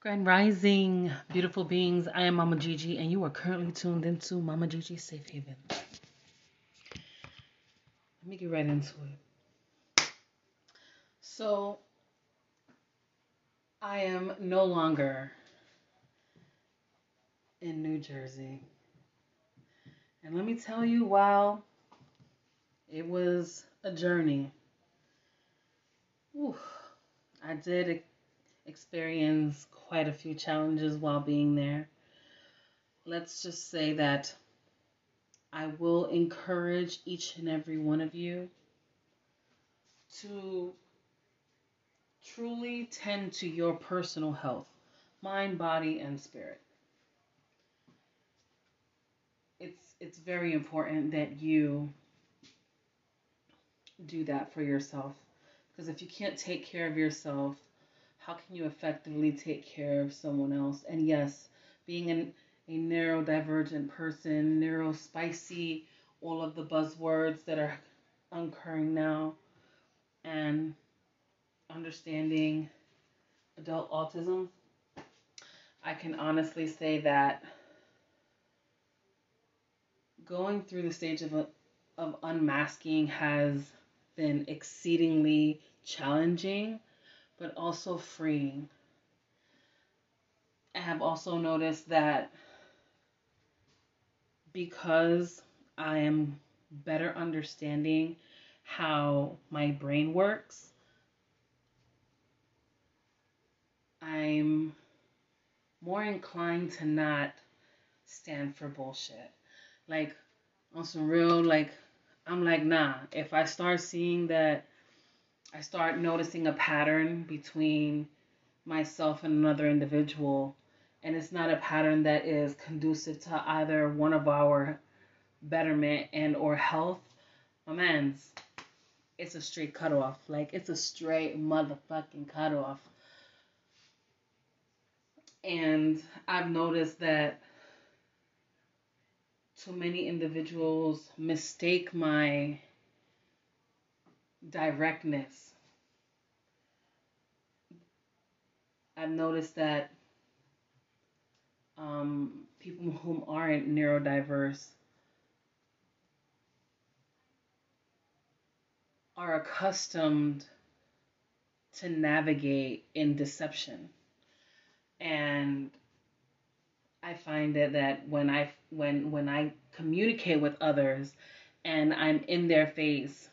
Grand Rising, beautiful beings. I am Mama Gigi, and you are currently tuned into Mama Gigi Safe Haven. Let me get right into it. So, I am no longer in New Jersey. And let me tell you, while it was a journey, I did experience quite a few challenges while being there. Let's just say that I will encourage each and every one of you to truly tend to your personal health, mind, body, and spirit. It's it's very important that you do that for yourself because if you can't take care of yourself, how can you effectively take care of someone else? And yes, being an, a neurodivergent person, neurospicy, all of the buzzwords that are occurring now, and understanding adult autism, I can honestly say that going through the stage of, of unmasking has been exceedingly challenging but also freeing. I have also noticed that because I am better understanding how my brain works, I'm more inclined to not stand for bullshit. Like, on some real, like, I'm like, nah, if I start seeing that I start noticing a pattern between myself and another individual, and it's not a pattern that is conducive to either one of our betterment and or health. My man's, it's a straight cutoff. Like it's a straight motherfucking cutoff. And I've noticed that too many individuals mistake my directness. I've noticed that um, people whom aren't neurodiverse are accustomed to navigate in deception. And I find that, that when I when when I communicate with others and I'm in their face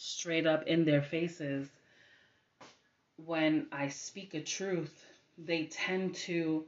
straight up in their faces, when I speak a truth, they tend to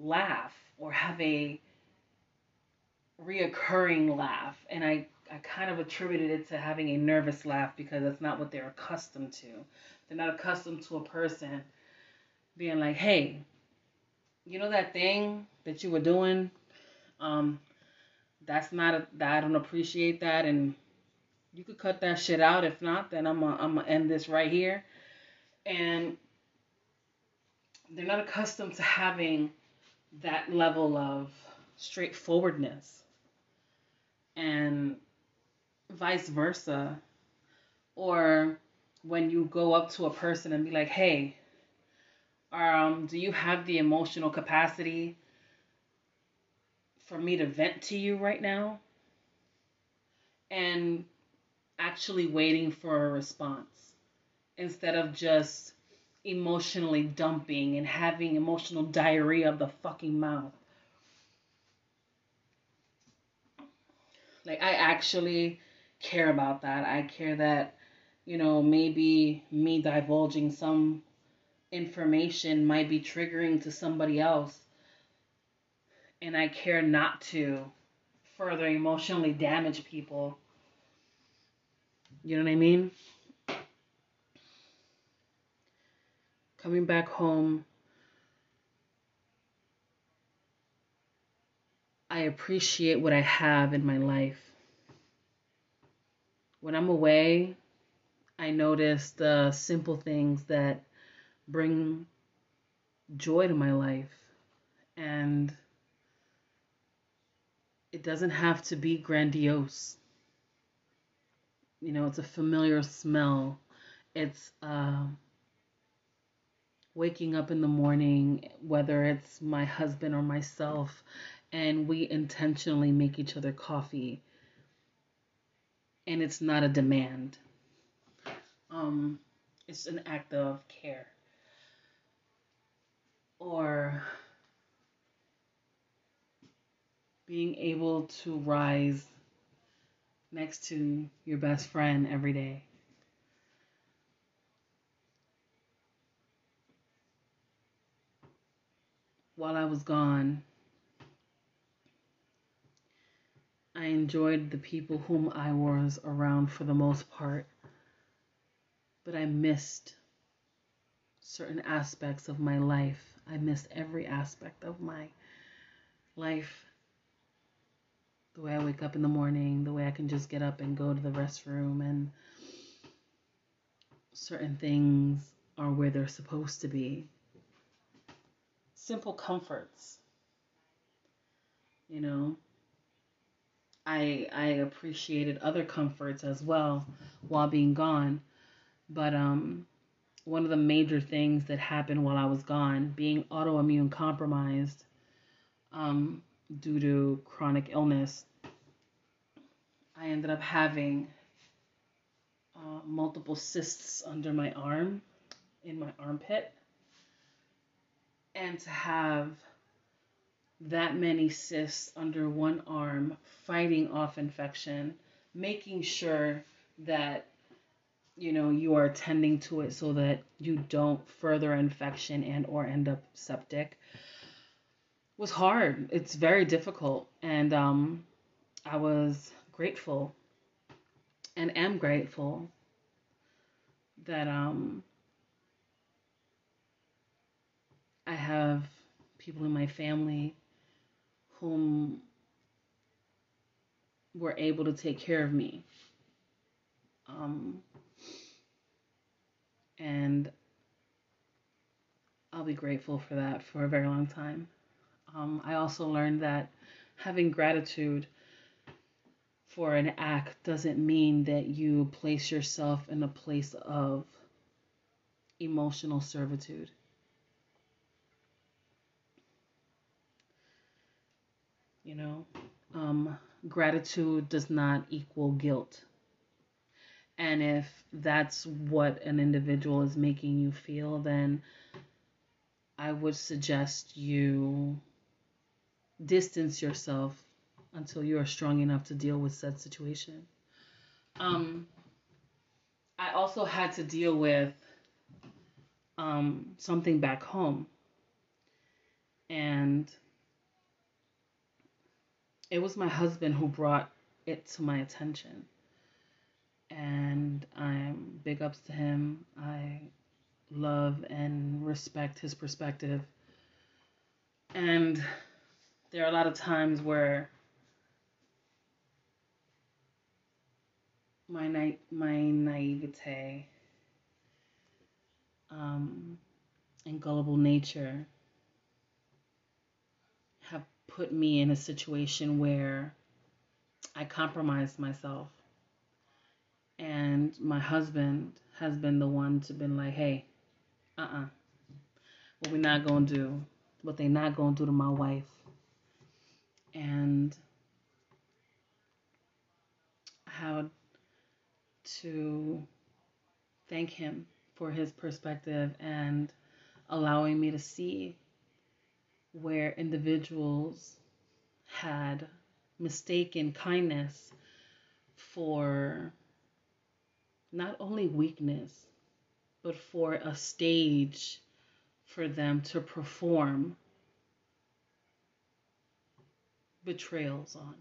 laugh or have a reoccurring laugh. And I, I kind of attributed it to having a nervous laugh because that's not what they're accustomed to. They're not accustomed to a person being like, hey, you know that thing that you were doing? Um, that's not a, I don't appreciate that and you could cut that shit out. If not, then I'm gonna I'm gonna end this right here. And they're not accustomed to having that level of straightforwardness. And vice versa. Or when you go up to a person and be like, hey, um, do you have the emotional capacity for me to vent to you right now? And actually waiting for a response instead of just emotionally dumping and having emotional diarrhea of the fucking mouth. Like, I actually care about that. I care that, you know, maybe me divulging some information might be triggering to somebody else. And I care not to further emotionally damage people you know what I mean? Coming back home, I appreciate what I have in my life. When I'm away, I notice the simple things that bring joy to my life. And it doesn't have to be grandiose you know, it's a familiar smell. It's uh, waking up in the morning, whether it's my husband or myself, and we intentionally make each other coffee and it's not a demand. Um, it's an act of care. Or being able to rise next to your best friend every day. While I was gone, I enjoyed the people whom I was around for the most part, but I missed certain aspects of my life. I missed every aspect of my life. The way I wake up in the morning, the way I can just get up and go to the restroom, and certain things are where they're supposed to be. Simple comforts, you know. I I appreciated other comforts as well while being gone. But um one of the major things that happened while I was gone, being autoimmune compromised um, due to chronic illness, I ended up having uh, multiple cysts under my arm, in my armpit. And to have that many cysts under one arm, fighting off infection, making sure that you know you are tending to it so that you don't further infection and or end up septic was hard. It's very difficult and um I was grateful and am grateful that um I have people in my family whom were able to take care of me. Um, and I'll be grateful for that for a very long time. Um, I also learned that having gratitude for an act doesn't mean that you place yourself in a place of emotional servitude. You know, um, gratitude does not equal guilt. And if that's what an individual is making you feel, then I would suggest you distance yourself until you are strong enough to deal with said situation. Um, I also had to deal with um, something back home. And it was my husband who brought it to my attention. And I'm big ups to him. I love and respect his perspective. And there are a lot of times where my na- my naivete um, and gullible nature have put me in a situation where I compromised myself. And my husband has been the one to been like, hey, uh-uh. What we not gonna do, what they not gonna do to my wife. And how to thank him for his perspective and allowing me to see where individuals had mistaken kindness for not only weakness, but for a stage for them to perform betrayals on.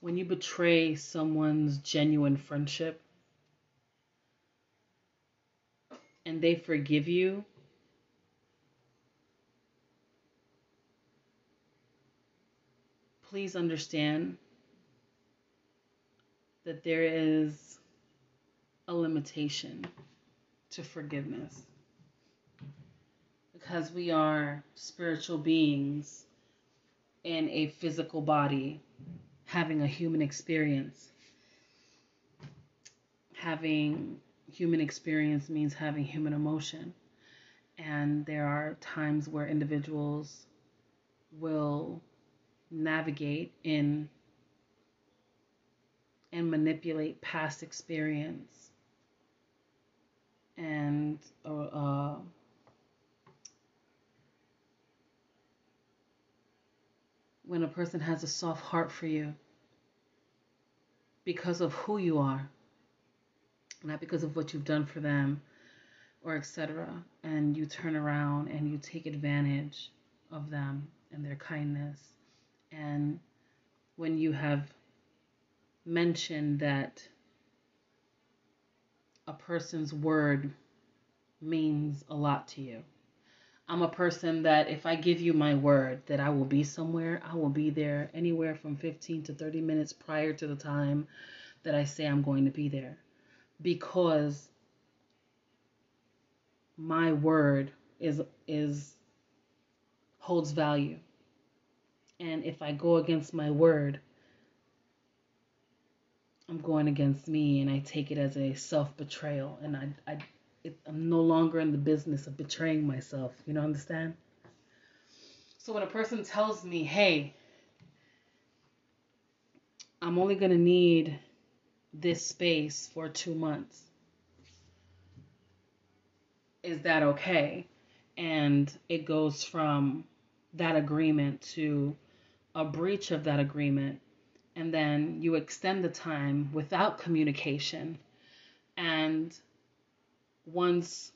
When you betray someone's genuine friendship, and they forgive you, please understand that there is a limitation to forgiveness. Because we are spiritual beings in a physical body having a human experience. having human experience means having human emotion. And there are times where individuals will navigate in and manipulate past experience and uh, when a person has a soft heart for you because of who you are, not because of what you've done for them or etc. And you turn around and you take advantage of them and their kindness. And when you have mentioned that a person's word means a lot to you I'm a person that if I give you my word that I will be somewhere, I will be there anywhere from 15 to 30 minutes prior to the time that I say I'm going to be there. Because my word is is holds value. And if I go against my word, I'm going against me and I take it as a self-betrayal and I I it, I'm no longer in the business of betraying myself. You know, understand? So when a person tells me, hey, I'm only going to need this space for two months, is that okay? And it goes from that agreement to a breach of that agreement. And then you extend the time without communication. And once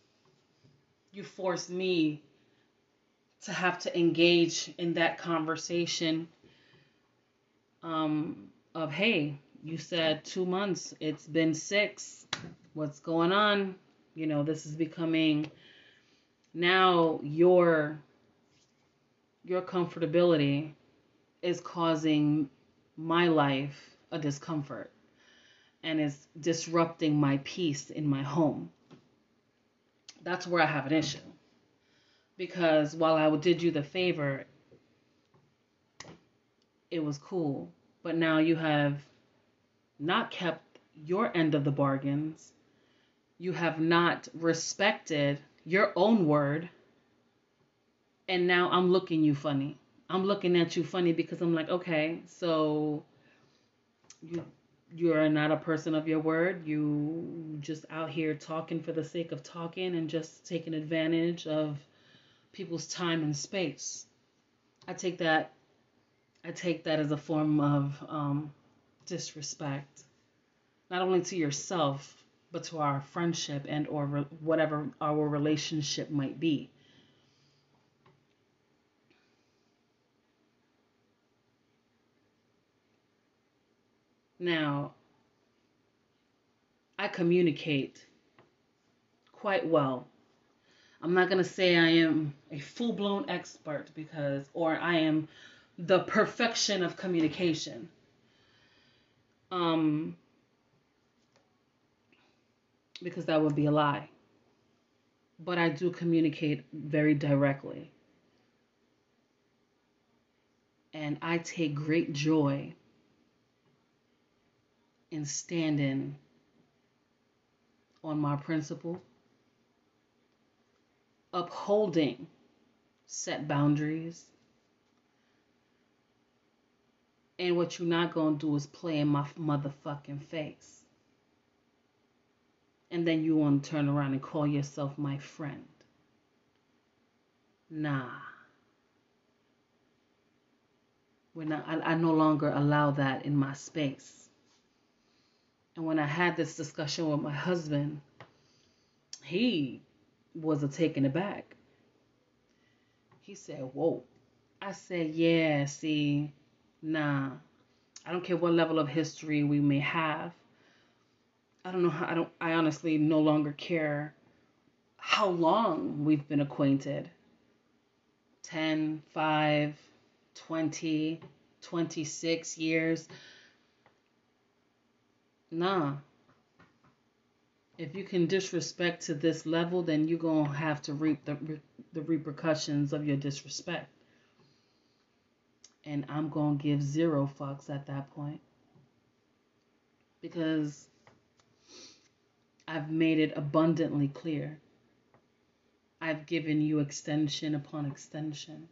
you force me to have to engage in that conversation um, of, hey, you said two months, it's been six, what's going on? You know, this is becoming now your your comfortability is causing my life a discomfort and is disrupting my peace in my home that's where I have an issue. Because while I did you the favor, it was cool. But now you have not kept your end of the bargains. You have not respected your own word. And now I'm looking you funny. I'm looking at you funny because I'm like, okay, so you you're not a person of your word. You just out here talking for the sake of talking and just taking advantage of people's time and space. I take that I take that as a form of um, disrespect, not only to yourself but to our friendship and or re- whatever our relationship might be. Now, I communicate quite well. I'm not going to say I am a full blown expert because, or I am the perfection of communication. Um, because that would be a lie. But I do communicate very directly. And I take great joy in standing on my principle, upholding set boundaries. And what you're not going to do is play in my motherfucking face. And then you want to turn around and call yourself my friend. Nah. We're not, I, I no longer allow that in my space. And when I had this discussion with my husband, he was a taken aback. He said, Whoa. I said, Yeah, see, nah. I don't care what level of history we may have. I don't know how I don't I honestly no longer care how long we've been acquainted. 10, 5, 20, 26 years. Nah. If you can disrespect to this level, then you're going to have to reap the, the repercussions of your disrespect. And I'm going to give zero fucks at that point. Because I've made it abundantly clear. I've given you extension upon extension.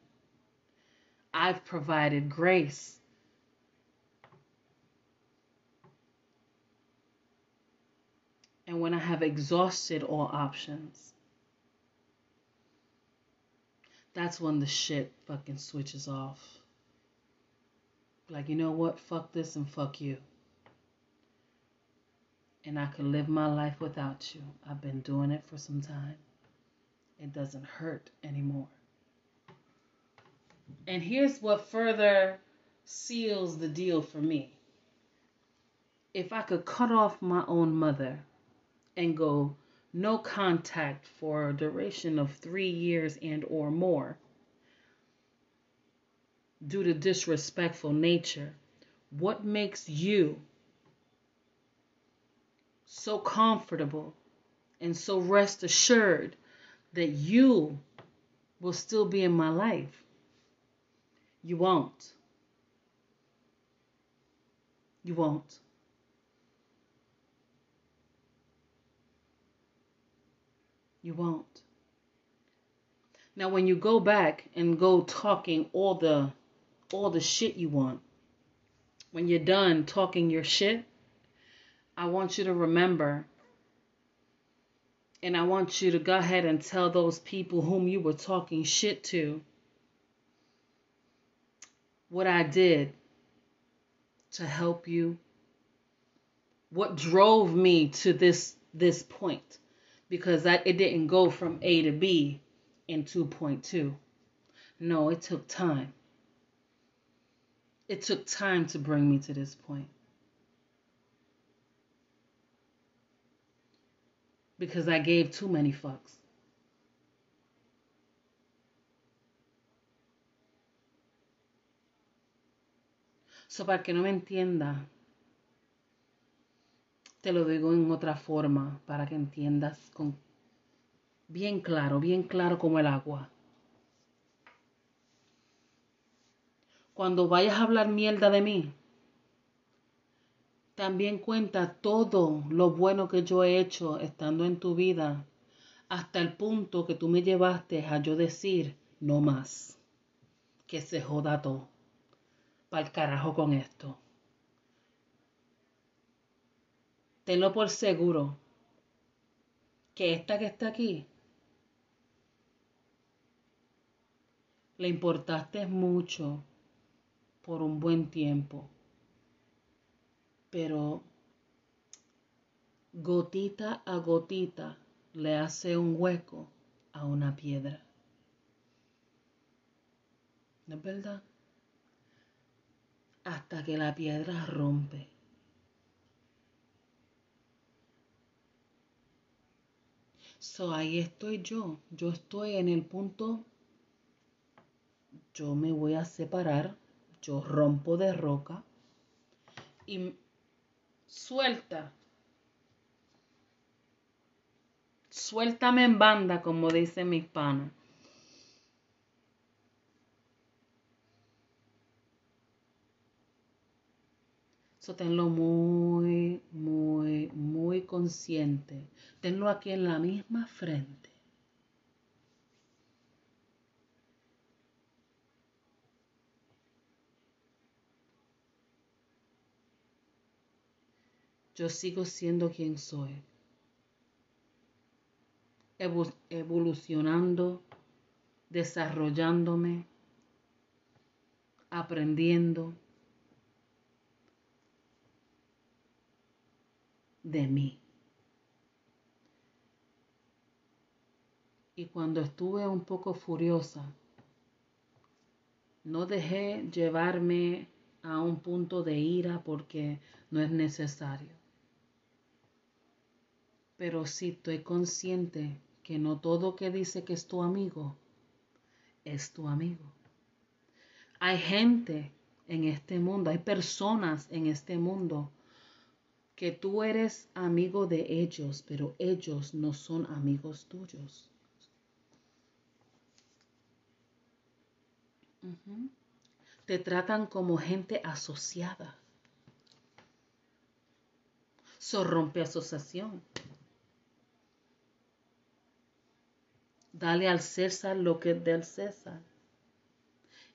I've provided grace. And when I have exhausted all options, that's when the shit fucking switches off. Like, you know what? Fuck this and fuck you. And I could live my life without you. I've been doing it for some time. It doesn't hurt anymore. And here's what further seals the deal for me. If I could cut off my own mother and go no contact for a duration of three years and or more due to disrespectful nature, what makes you so comfortable and so rest assured that you will still be in my life? You won't. You won't. You won't. Now when you go back and go talking all the all the shit you want, when you're done talking your shit, I want you to remember and I want you to go ahead and tell those people whom you were talking shit to what I did to help you, what drove me to this this point because it didn't go from A to B in 2.2. No, it took time. It took time to bring me to this point. Because I gave too many fucks. So para que no me entienda, te lo digo en otra forma para que entiendas con bien claro, bien claro como el agua. Cuando vayas a hablar mierda de mí, también cuenta todo lo bueno que yo he hecho estando en tu vida, hasta el punto que tú me llevaste a yo decir no más, que se joda todo, para el carajo con esto. Tenlo por seguro que esta que está aquí le importaste mucho por un buen tiempo, pero gotita a gotita le hace un hueco a una piedra. ¿No es verdad? Hasta que la piedra rompe. So, ahí estoy yo. Yo estoy en el punto. Yo me voy a separar. Yo rompo de roca. Y suelta. Suéltame en banda, como dicen mis panas. So, tenlo muy, muy, muy consciente. Tenlo aquí en la misma frente. Yo sigo siendo quien soy. Evolucionando, desarrollándome, aprendiendo de mí. Y cuando estuve un poco furiosa, no dejé llevarme a un punto de ira porque no es necesario. Pero sí estoy consciente que no todo que dice que es tu amigo es tu amigo. Hay gente en este mundo, hay personas en este mundo que tú eres amigo de ellos, pero ellos no son amigos tuyos. Te tratan como gente asociada. So rompe asociación. Dale al César lo que es del César.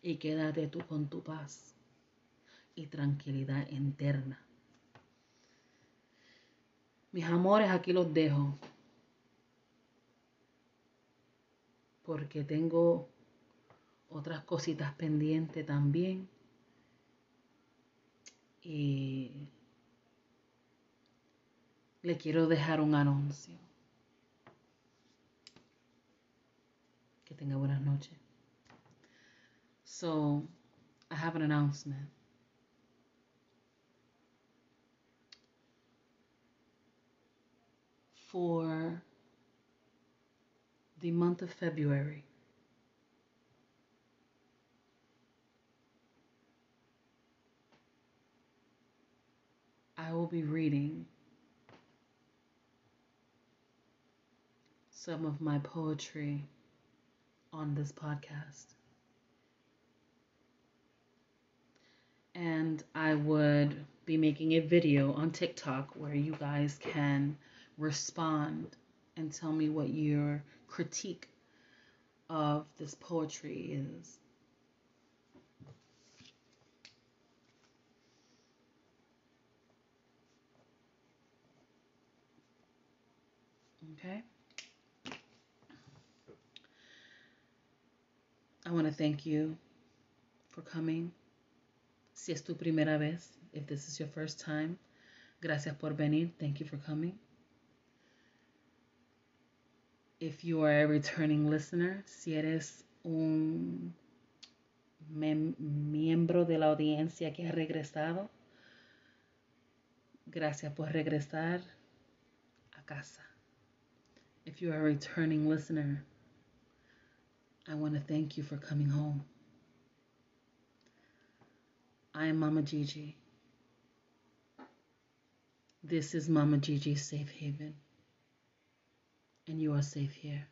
Y quédate tú con tu paz y tranquilidad interna. Mis amores, aquí los dejo. Porque tengo otras cositas pendientes también. Y le quiero dejar un anuncio. Que tenga buenas noches. So, I have an announcement. For the month of February, I will be reading some of my poetry on this podcast. And I would be making a video on TikTok where you guys can respond and tell me what your critique of this poetry is. Okay. I want to thank you for coming. Si es tu primera vez, if this is your first time, gracias por venir. Thank you for coming. If you are a returning listener, si eres un miembro de la audiencia que ha regresado, gracias por regresar a casa. If you are a returning listener, I want to thank you for coming home. I am Mama Gigi. This is Mama Gigi's safe haven, and you are safe here.